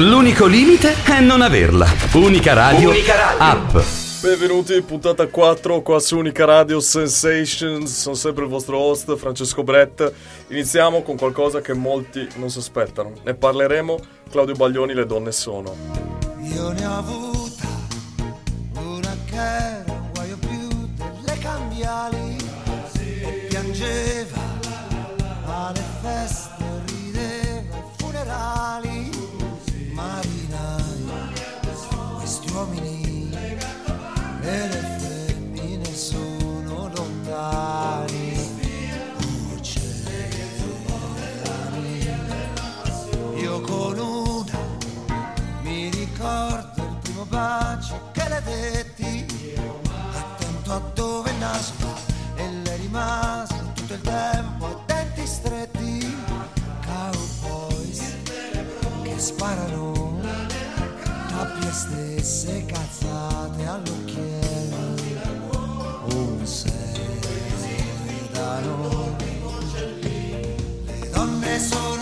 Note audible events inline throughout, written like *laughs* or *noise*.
L'unico limite è non averla. Unica radio, Unica radio. app. Benvenuti, puntata 4 qua su Unica Radio Sensations. Sono sempre il vostro host Francesco Brett. Iniziamo con qualcosa che molti non si aspettano. Ne parleremo. Claudio Baglioni, Le donne sono. Io ne ho avuta tempo a denti stretti Cowboys che sparano Tappie stesse cazzate all'occhiello. Un sedano Le donne sono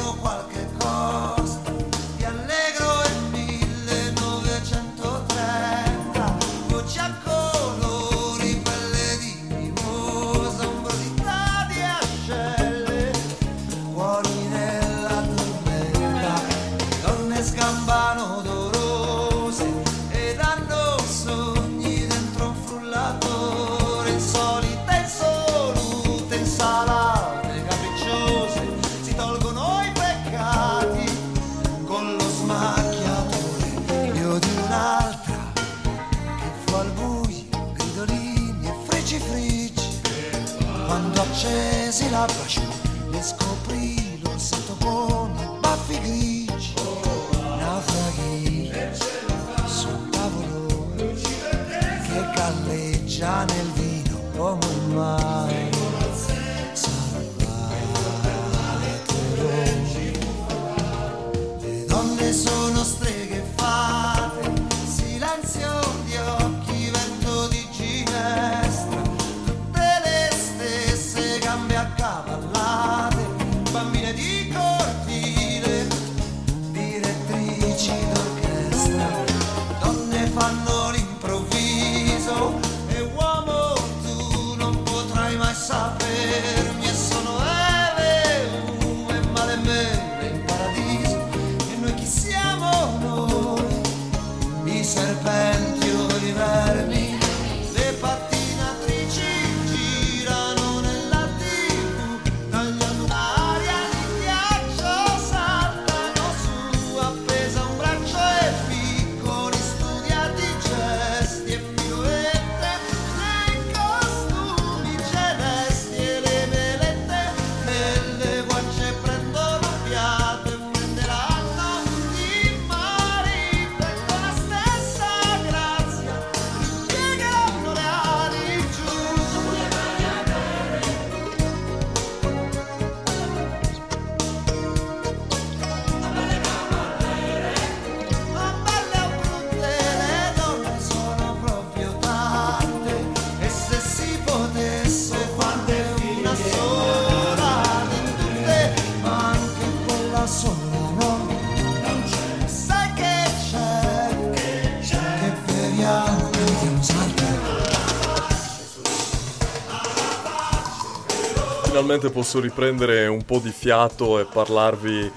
Finalmente posso riprendere un po' di fiato e parlarvi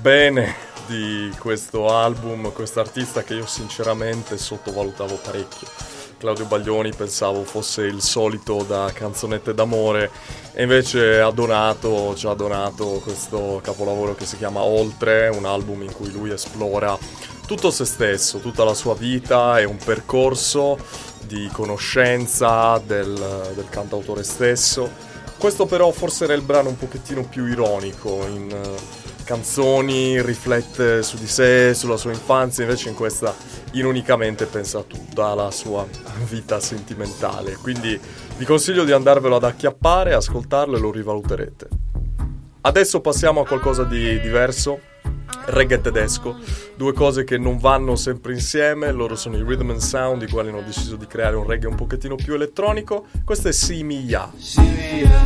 bene di questo album, questo artista che io sinceramente sottovalutavo parecchio. Claudio Baglioni pensavo fosse il solito da canzonette d'amore e invece ha donato, ci ha donato questo capolavoro che si chiama Oltre, un album in cui lui esplora tutto se stesso, tutta la sua vita e un percorso di conoscenza del, del cantautore stesso. Questo però forse era il brano un pochettino più ironico, in eh, canzoni riflette su di sé, sulla sua infanzia, invece in questa ironicamente pensa a tutta la sua vita sentimentale. Quindi vi consiglio di andarvelo ad acchiappare, ascoltarlo e lo rivaluterete. Adesso passiamo a qualcosa di diverso. Reggae tedesco, due cose che non vanno sempre insieme, loro sono i rhythm and sound, i quali hanno deciso di creare un reggae un pochettino più elettronico, questo è Simia. Syria,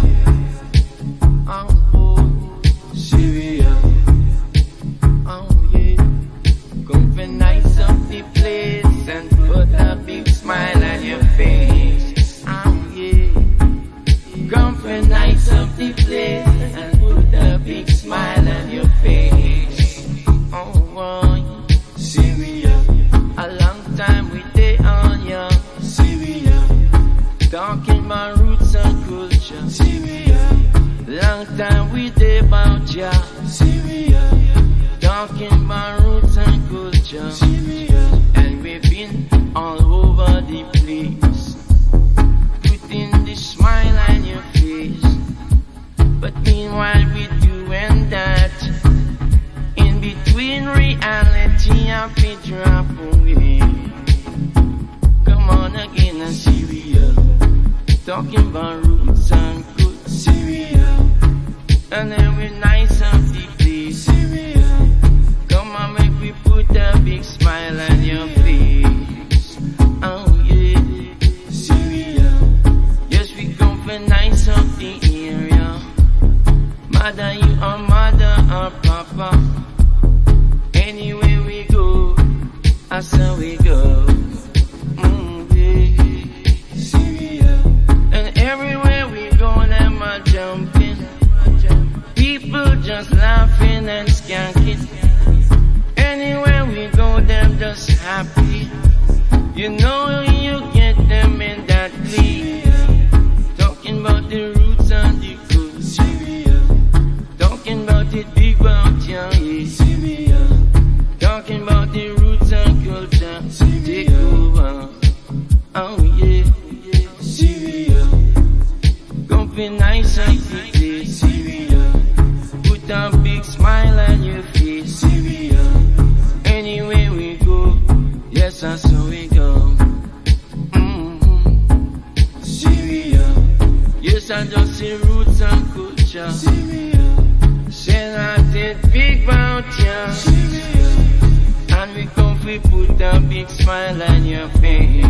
I saw we go. Mm-hmm. Syria. Yes, I just see roots and culture. Syria. Did big. Syria. And we come we put a big smile on your face.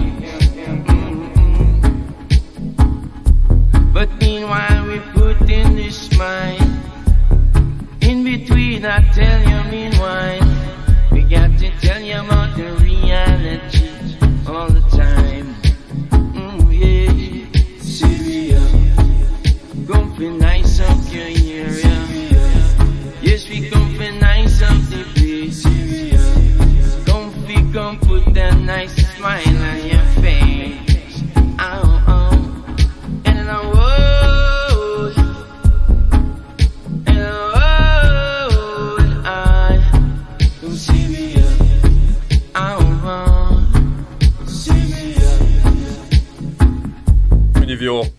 Mm-mm. But meanwhile we put in this smile. In between I tell you meanwhile. We got to tell you about the all the time. Mm, yeah, Syria. Come for nice of your area. Yes, we come for nice of the place. Fi come put that nice smile on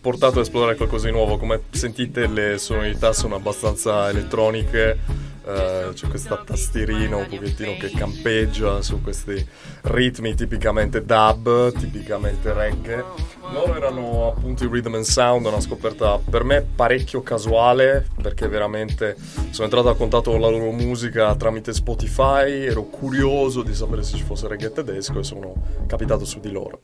portato a esplorare qualcosa di nuovo. Come sentite le sonorità sono abbastanza elettroniche. eh, c'è questa tastierina un pochettino che campeggia su questi ritmi tipicamente dub, tipicamente reggae. Loro erano appunto i Rhythm and Sound, una scoperta per me parecchio casuale perché veramente sono entrato a contatto con la loro musica tramite Spotify, ero curioso di sapere se ci fosse reggae tedesco e sono capitato su di loro.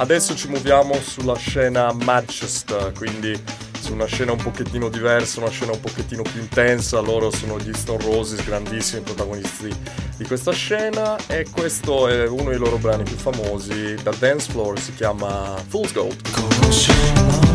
Adesso ci muoviamo sulla scena Manchester, quindi su una scena un pochettino diversa, una scena un pochettino più intensa. Loro sono gli Stone Roses, grandissimi protagonisti di questa scena e questo è uno dei loro brani più famosi da dance floor, si chiama Fool's Gold.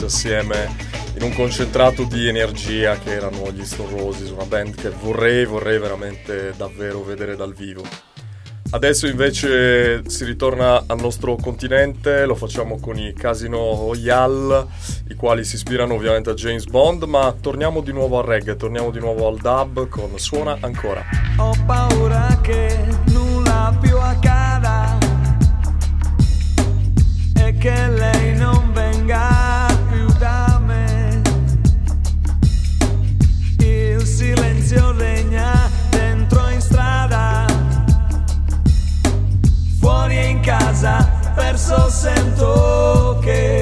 Messe assieme in un concentrato di energia che erano gli Stone Roses, una band che vorrei, vorrei veramente davvero vedere dal vivo. Adesso invece si ritorna al nostro continente, lo facciamo con i Casino Royale, i quali si ispirano ovviamente a James Bond, ma torniamo di nuovo al reggae, torniamo di nuovo al dub con Suona ancora. Ho paura che nulla più accada e che lei perso sento che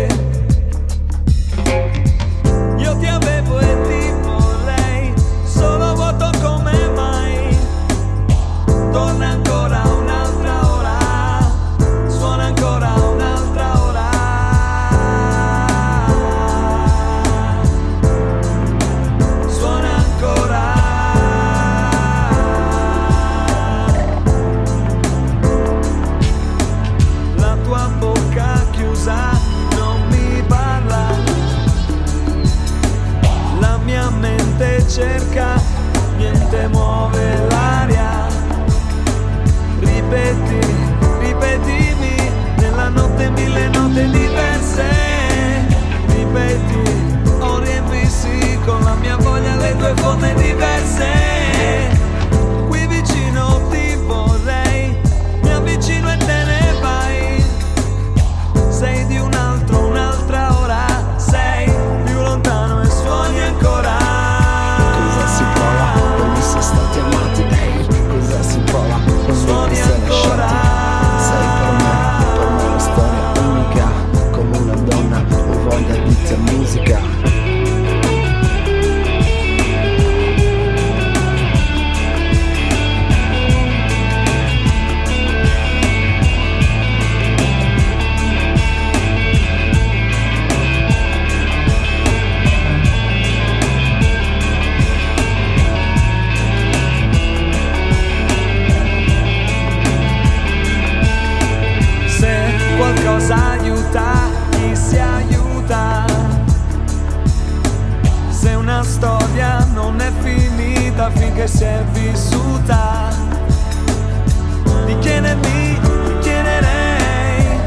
finché si è vissuta. Di chiedermi, ti chiederei,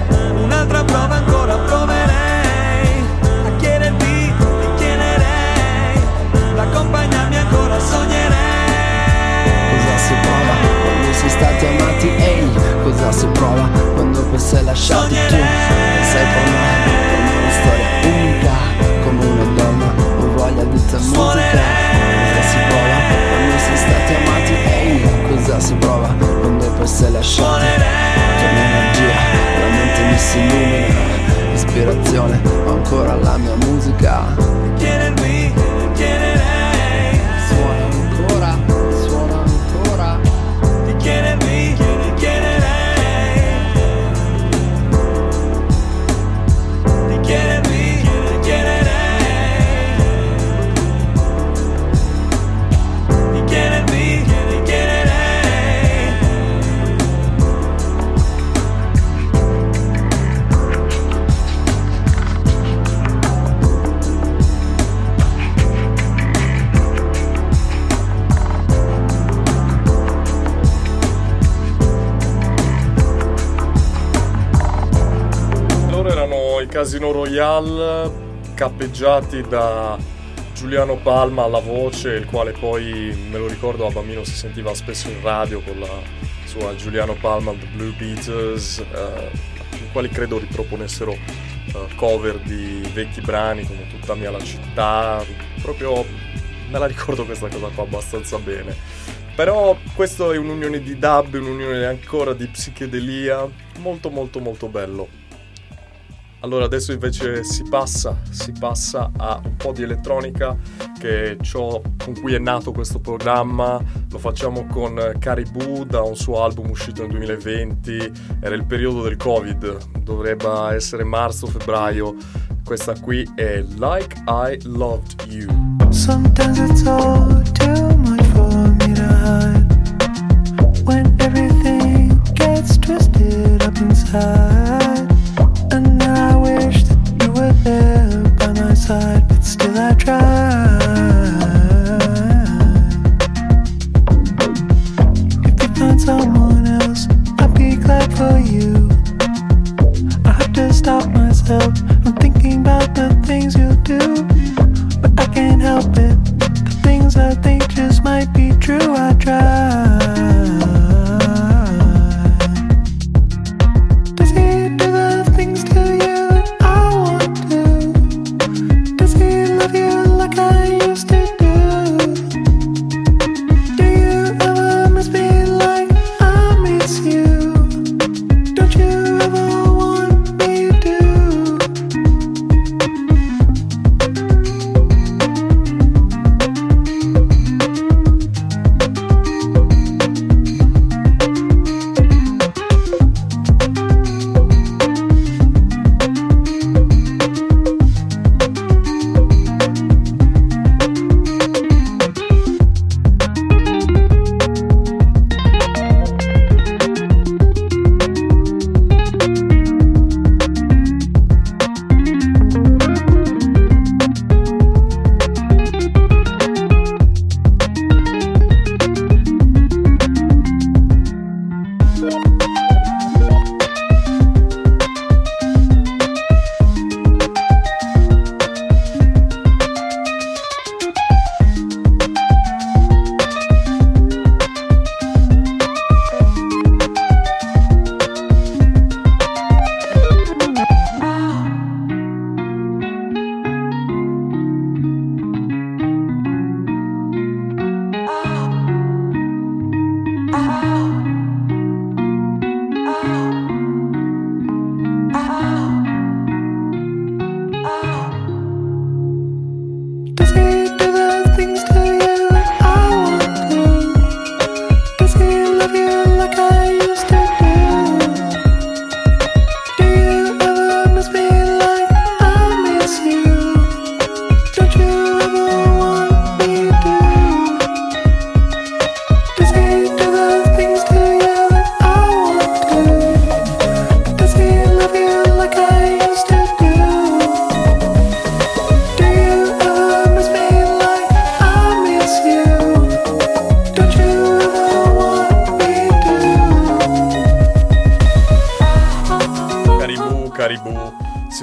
un'altra prova ancora proverei. A chiederti, ti chiederei, d'accompagnarmi ancora sognerei. Cosa si prova quando si è stati amati? Ehi, cosa si prova quando poi si è lasciati tu? Sei per me, per una storia unica Come una donna, ho voglia di te musica Cosa si prova quando si è stati amati? Ehi, cosa si prova quando poi si è lasciati? Che un'energia, la mente mi si illumina Ispirazione, ho ancora la mia musica Casino Royale cappeggiati da Giuliano Palma alla voce, il quale poi me lo ricordo a bambino si sentiva spesso in radio con la sua Giuliano Palma, The Blue Beaters, eh, i quali credo riproponessero eh, cover di vecchi brani come Tutta mia la città, proprio me la ricordo questa cosa qua abbastanza bene. Però questo è un'unione di dub, un'unione ancora di psichedelia, molto molto molto bello. Allora adesso invece si passa, si passa a un po' di elettronica che ciò con cui è nato questo programma, lo facciamo con Caribou da un suo album uscito nel 2020, era il periodo del Covid, dovrebbe essere marzo-febbraio, questa qui è Like I Loved You. Sometimes it's all too much for me to hide. When everything gets twisted side. And side, but still I try. If you find someone else, I'd be glad for you. I have to stop myself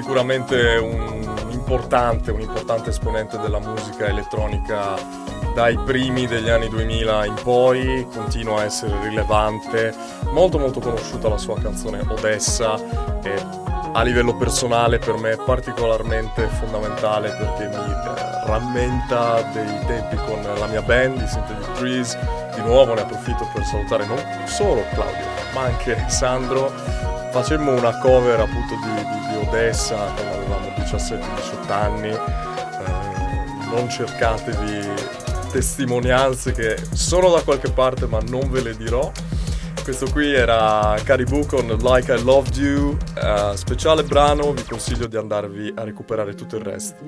sicuramente un importante, un importante esponente della musica elettronica dai primi degli anni 2000 in poi, continua a essere rilevante, molto molto conosciuta la sua canzone Odessa e a livello personale per me è particolarmente fondamentale perché mi eh, rammenta dei tempi con la mia band, i Synthetic Trees, di nuovo ne approfitto per salutare non solo Claudio ma anche Sandro facemmo una cover appunto di, di- di Odessa quando avevamo 17-18 anni. Eh, non cercatevi testimonianze che sono da qualche parte ma non ve le dirò. Questo qui era Caribou con Like I Loved You, eh, speciale brano, vi consiglio di andarvi a recuperare tutto il resto.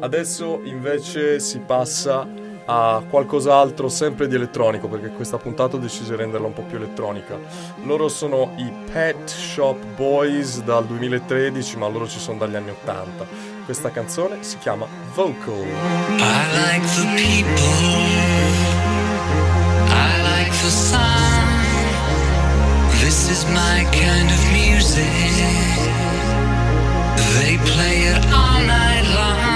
Adesso invece si passa a qualcos'altro sempre di elettronico perché questa puntata ho deciso di renderla un po' più elettronica. Loro sono i Pet Shop Boys dal 2013 ma loro ci sono dagli anni 80. Questa canzone si chiama Vocal. I like the people. I like the sun. This is my kind of music. They play it all night long.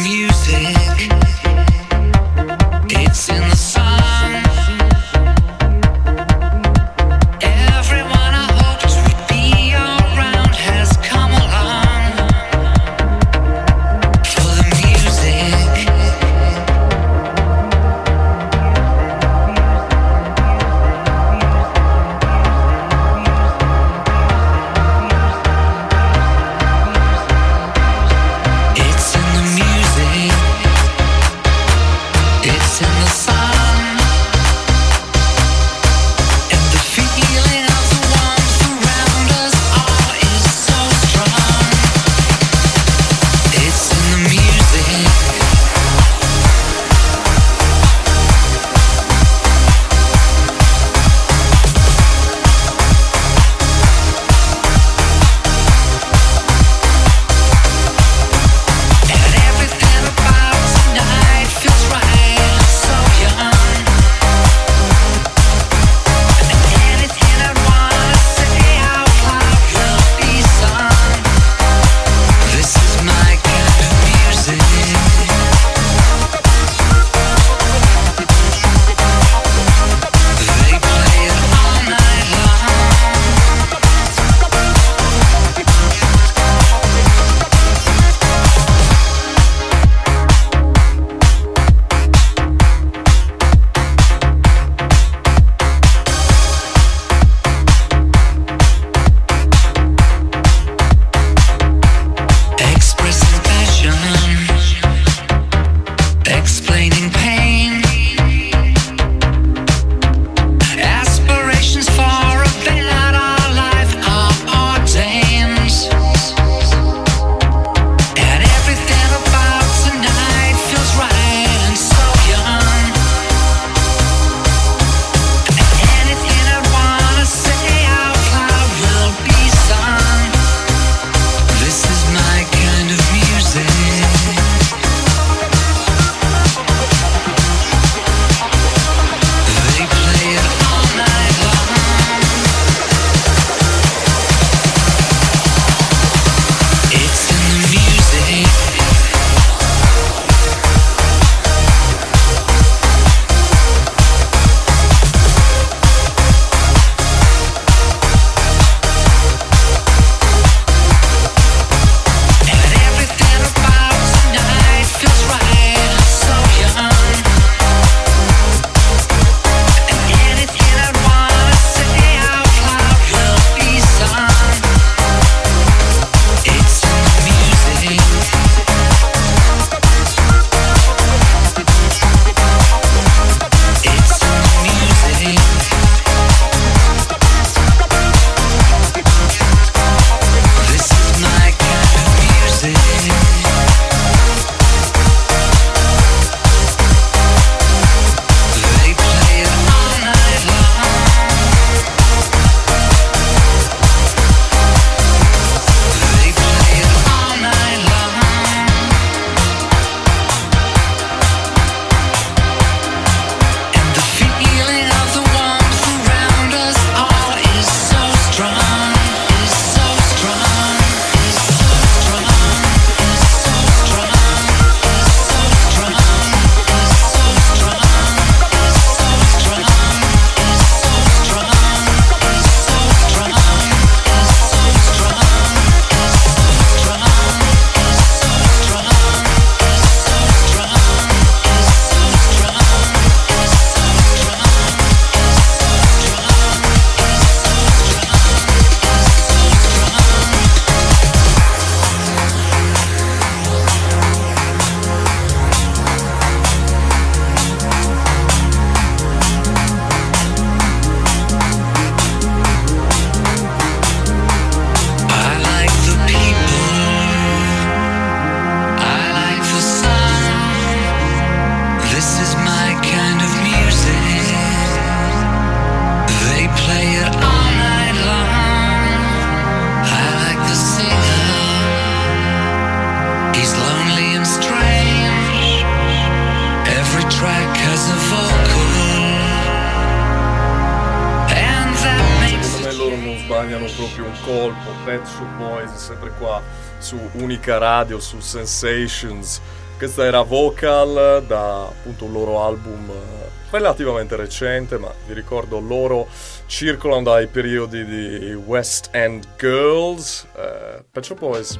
Secondo me loro non sbagliano proprio un colpo. Pet Boys sempre qua su Unica Radio, su Sensations. Questa era Vocal da appunto un loro album eh, relativamente recente, ma vi ricordo loro circolano dai periodi di West End Girls. Eh, Pet Shop Boys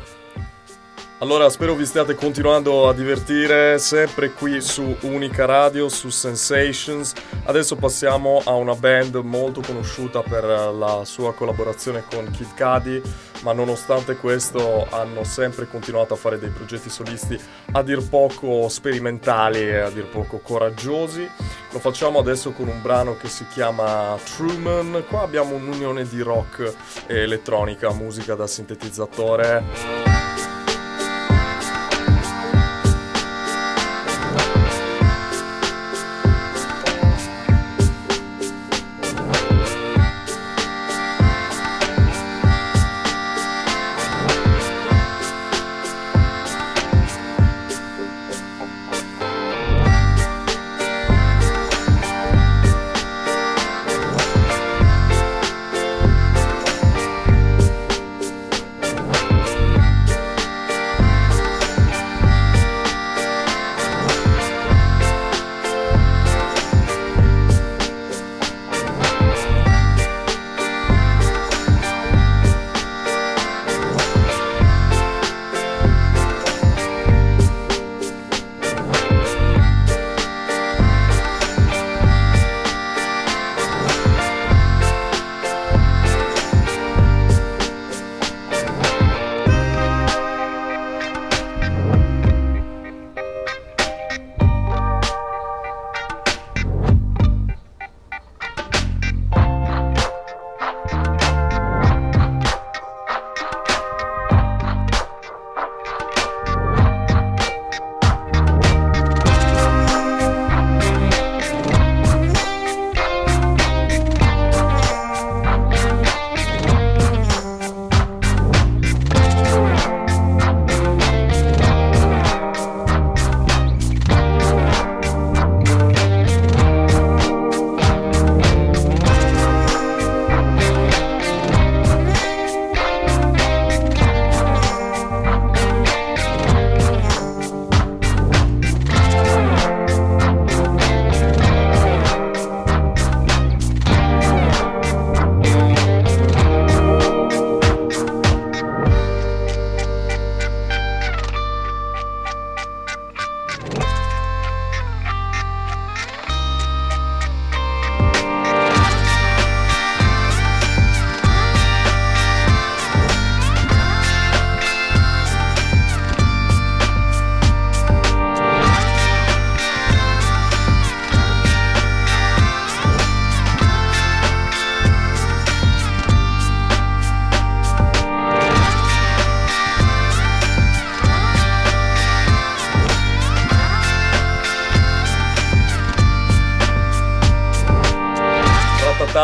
allora spero vi stiate continuando a divertire sempre qui su Unica Radio, su Sensations. Adesso passiamo a una band molto conosciuta per la sua collaborazione con Kid Cudi, ma nonostante questo hanno sempre continuato a fare dei progetti solisti a dir poco sperimentali e a dir poco coraggiosi. Lo facciamo adesso con un brano che si chiama Truman. Qua abbiamo un'unione di rock e elettronica, musica da sintetizzatore.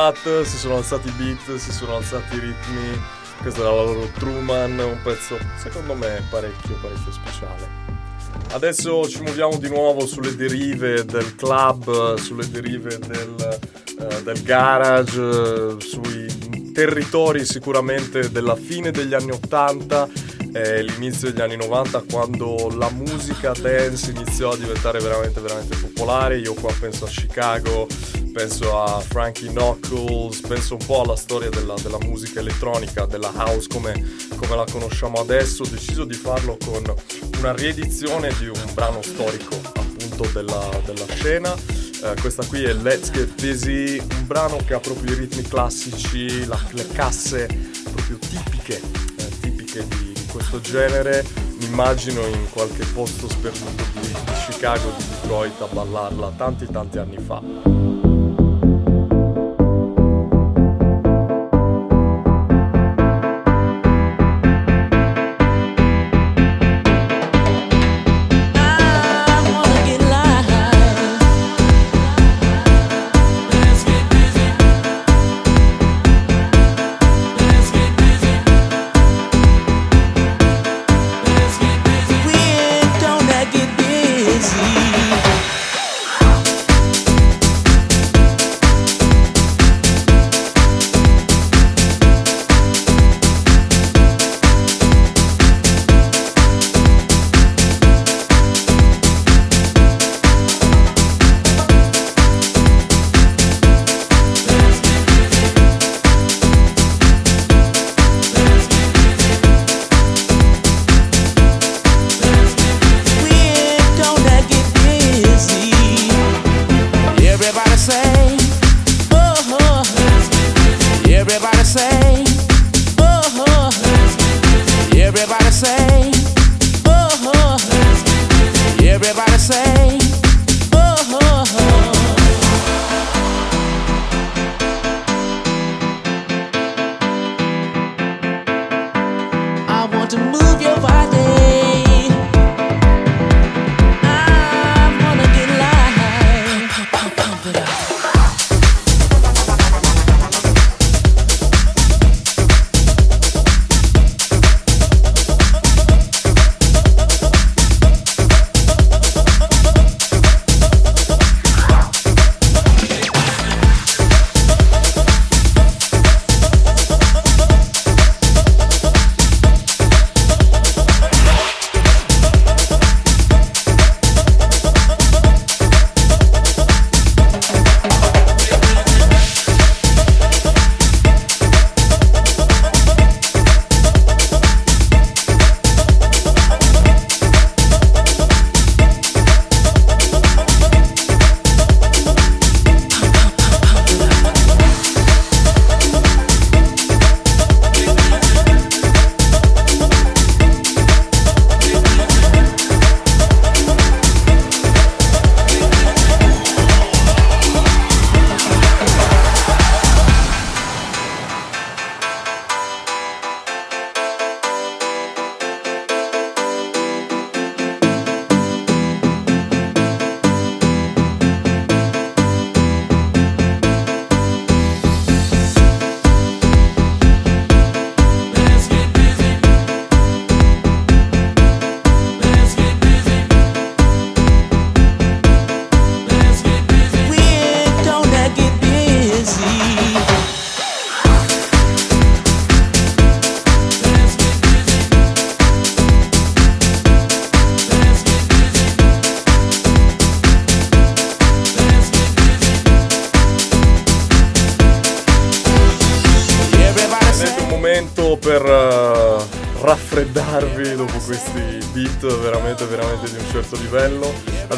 Ratatat, si sono alzati i beat, si sono alzati i ritmi. Questo era la loro Truman, un pezzo secondo me parecchio, parecchio speciale. Adesso ci muoviamo di nuovo sulle derive del club, sulle derive del, eh, del garage, sui territori sicuramente della fine degli anni 80 e l'inizio degli anni 90 quando la musica dance iniziò a diventare veramente veramente popolare. Io qua penso a Chicago, penso a Frankie Knuckles, penso un po' alla storia della, della musica elettronica, della house come, come la conosciamo adesso. Ho deciso di farlo con una riedizione di un brano storico appunto della, della scena. Eh, questa qui è Let's Get Busy, un brano che ha proprio i ritmi classici, la- le casse proprio tipiche, questo genere. Immagino in qualche posto sperduto di Chicago, di Detroit a ballarla tanti tanti anni fa.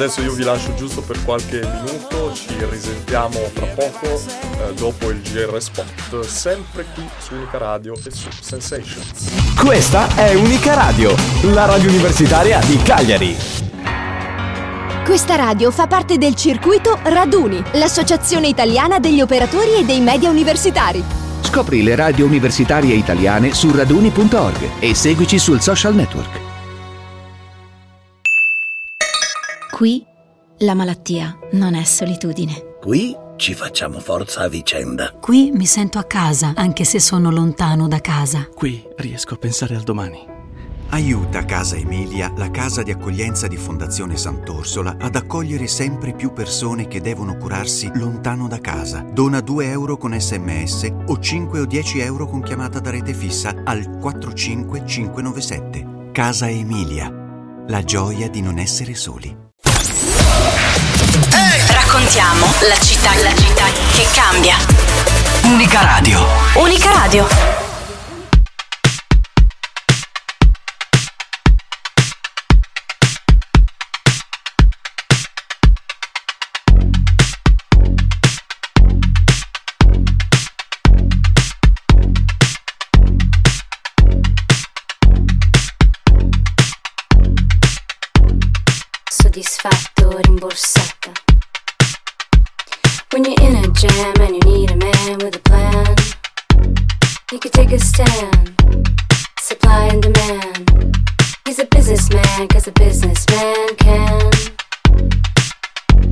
Adesso io vi lascio giusto per qualche minuto, ci risentiamo fra poco eh, dopo il GR Spot, sempre qui su Unica Radio e su Sensations. Questa è Unica Radio, la radio universitaria di Cagliari. Questa radio fa parte del circuito Raduni, l'associazione italiana degli operatori e dei media universitari. Scopri le radio universitarie italiane su raduni.org e seguici sul social network. Qui la malattia non è solitudine. Qui ci facciamo forza a vicenda. Qui mi sento a casa, anche se sono lontano da casa. Qui riesco a pensare al domani. Aiuta Casa Emilia, la casa di accoglienza di Fondazione Sant'Orsola, ad accogliere sempre più persone che devono curarsi lontano da casa. Dona 2 euro con sms o 5 o 10 euro con chiamata da rete fissa al 45597. Casa Emilia, la gioia di non essere soli. Raccontiamo la città, la città che cambia. Unica Radio. Unica Radio. Jam and you need a man with a plan, he could take a stand, supply and demand. He's a businessman, cause a businessman can.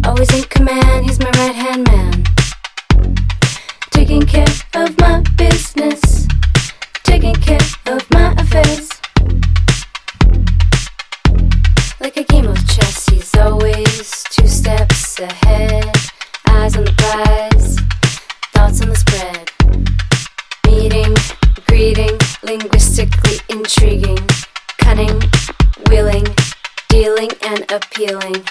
Always in command, he's my right hand man. Taking care appealing.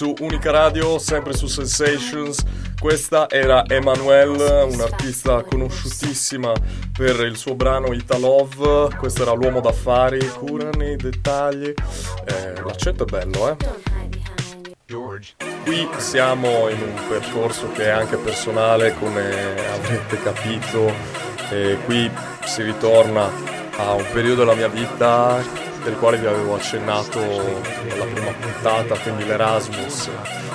Su Unica Radio, sempre su Sensations. Questa era Emanuel, un'artista conosciutissima per il suo brano Italove. Questo era l'uomo d'affari, cura nei dettagli. Eh, l'accento è bello, eh? Qui siamo in un percorso che è anche personale, come avrete capito, e qui si ritorna a un periodo della mia vita del quale vi avevo accennato nella prima puntata, quindi l'Erasmus.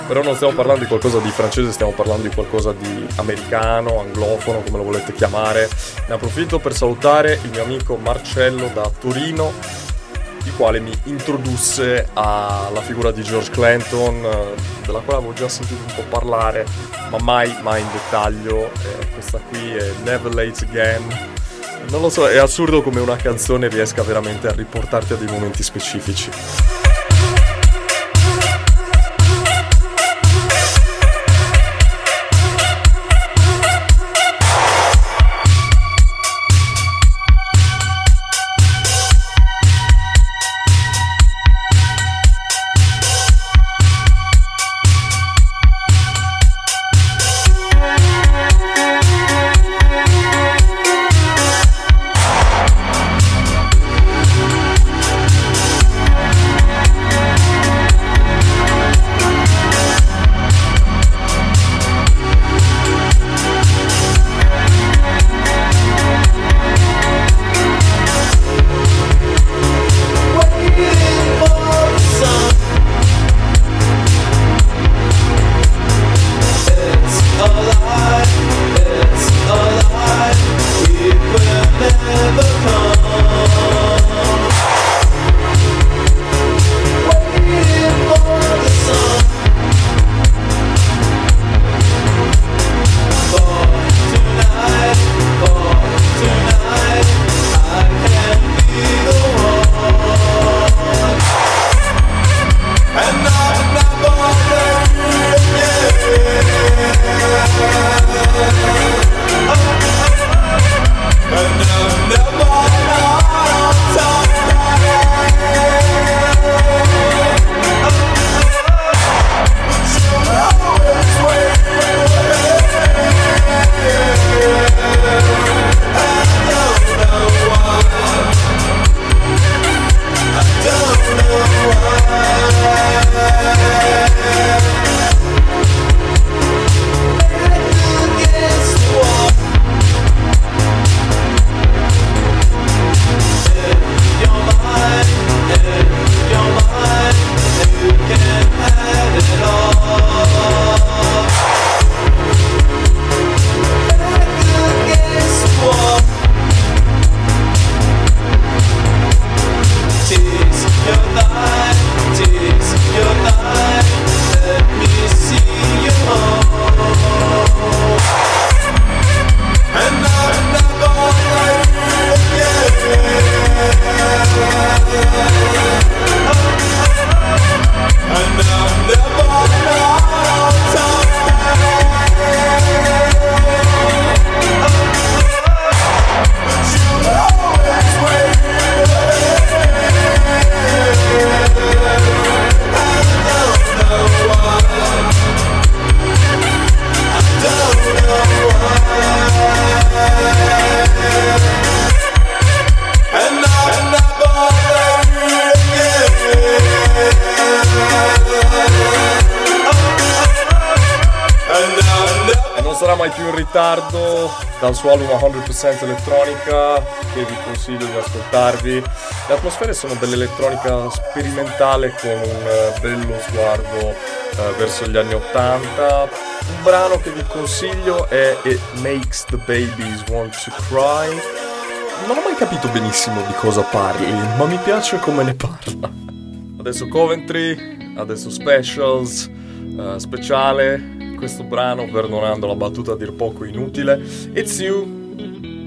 Però non stiamo parlando di qualcosa di francese, stiamo parlando di qualcosa di americano, anglofono, come lo volete chiamare. Ne approfitto per salutare il mio amico Marcello da Torino, il quale mi introdusse alla figura di George Clinton, della quale avevo già sentito un po' parlare, ma mai, mai in dettaglio. Eh, questa qui è Never Late Again. Non lo so, è assurdo come una canzone riesca veramente a riportarti a dei momenti specifici. 100% elettronica che vi consiglio di ascoltarvi. Le atmosfere sono dell'elettronica sperimentale con un eh, bello sguardo eh, verso gli anni 80. Un brano che vi consiglio è It Makes the Babies Want to Cry. Non ho mai capito benissimo di cosa parli, ma mi piace come ne parla. Adesso Coventry, adesso Specials, eh, speciale, questo brano, perdonando la battuta a dir poco inutile. It's You,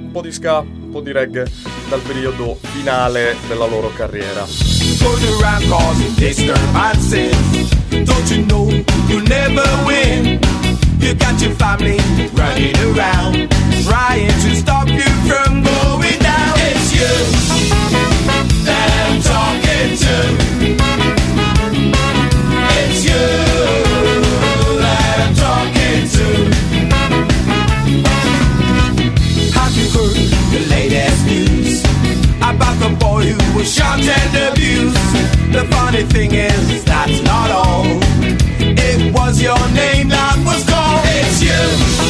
un po' di ska, un po' di reggae, dal periodo finale della loro carriera. You got your family running around, trying to stop you from going down. It's you that I'm talking to. Shot and abused? The funny thing is, that's not all. It was your name that was called. It's you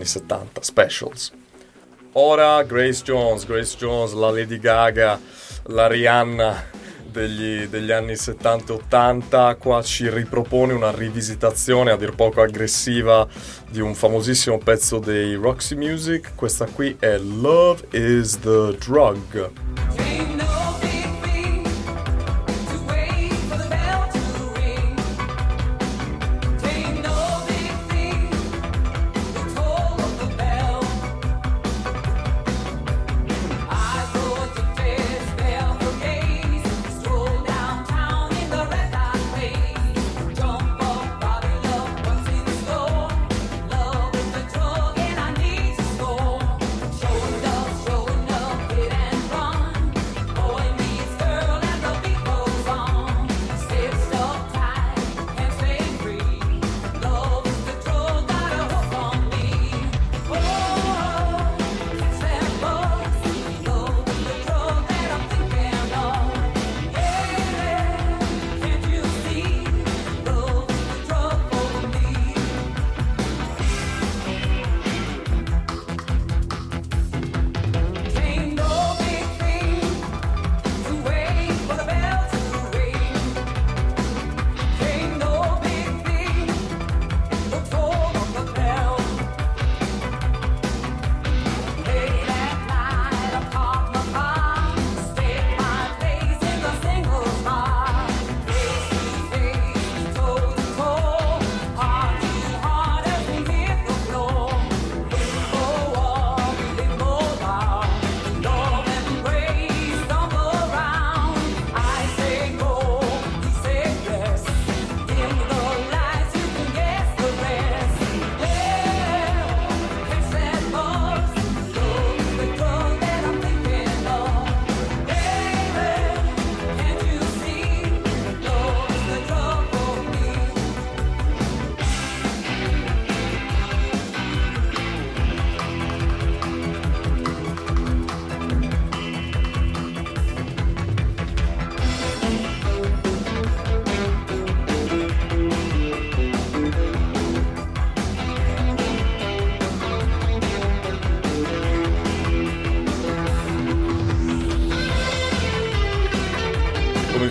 anni 70, specials. Ora Grace Jones, Grace Jones, la Lady Gaga, la Rihanna degli, degli anni 70 e 80, qua ci ripropone una rivisitazione a dir poco aggressiva di un famosissimo pezzo dei Roxy Music, questa qui è Love is the Drug.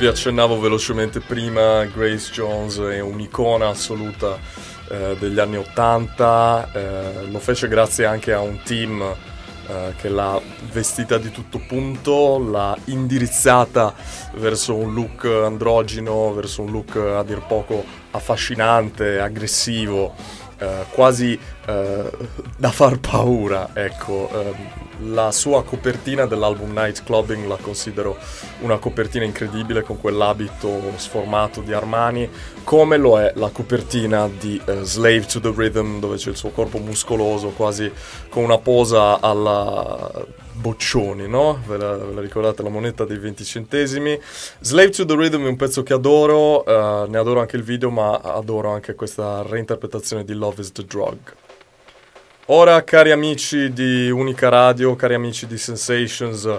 Accennavo velocemente prima, Grace Jones è un'icona assoluta eh, degli anni 80, eh, lo fece grazie anche a un team eh, che l'ha vestita di tutto punto, l'ha indirizzata verso un look androgino, verso un look a dir poco affascinante, aggressivo, eh, quasi eh, *laughs* da far paura, ecco. La sua copertina dell'album Night Clubbing la considero una copertina incredibile con quell'abito sformato di Armani, come lo è la copertina di eh, Slave to the Rhythm, dove c'è il suo corpo muscoloso, quasi con una posa alla Boccioni, no? Ve la, ve la ricordate la moneta dei 20 centesimi? Slave to the Rhythm è un pezzo che adoro, eh, ne adoro anche il video, ma adoro anche questa reinterpretazione di Love is the Drug. Ora, cari amici di Unica Radio, cari amici di Sensations,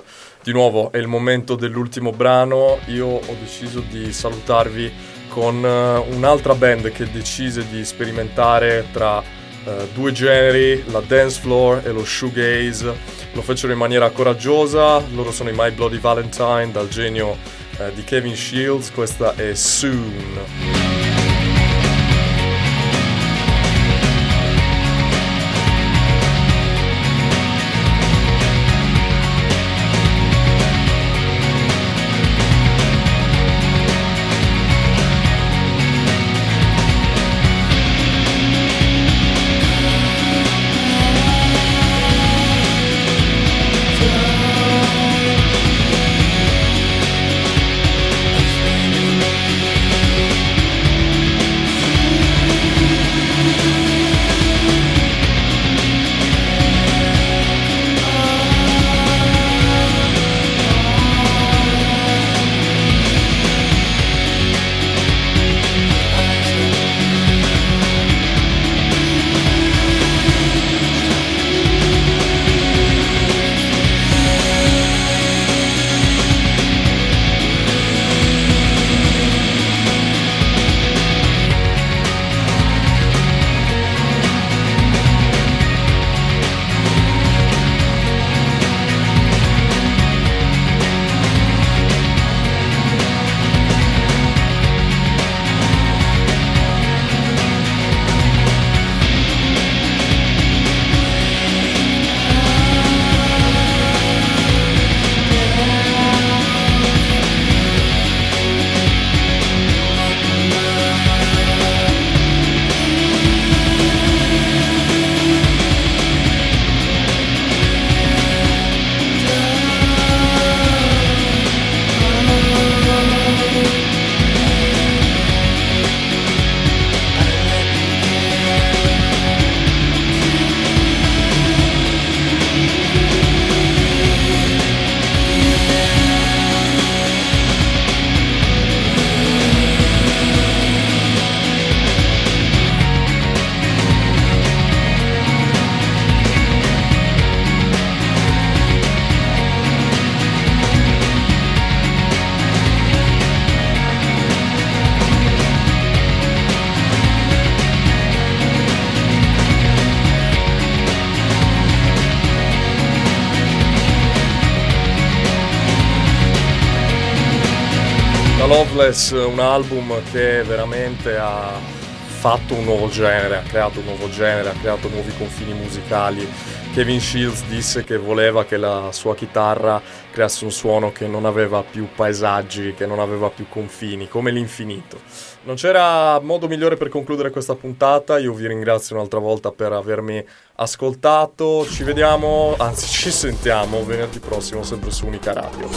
di nuovo è il momento dell'ultimo brano. Io ho deciso di salutarvi con eh, un'altra band che decise di sperimentare tra eh, due generi, la dance floor e lo shoegaze. Lo fecero in maniera coraggiosa, loro sono i My Bloody Valentine dal genio eh, di Kevin Shields, questa è Soon. Loveless, un album che veramente ha fatto un nuovo genere, ha creato un nuovo genere, ha creato nuovi confini musicali. Kevin Shields disse che voleva che la sua chitarra creasse un suono che non aveva più paesaggi, che non aveva più confini, come l'infinito. Non c'era modo migliore per concludere questa puntata, io vi ringrazio un'altra volta per avermi ascoltato, ci vediamo, anzi ci sentiamo venerdì prossimo sempre su. Unica radio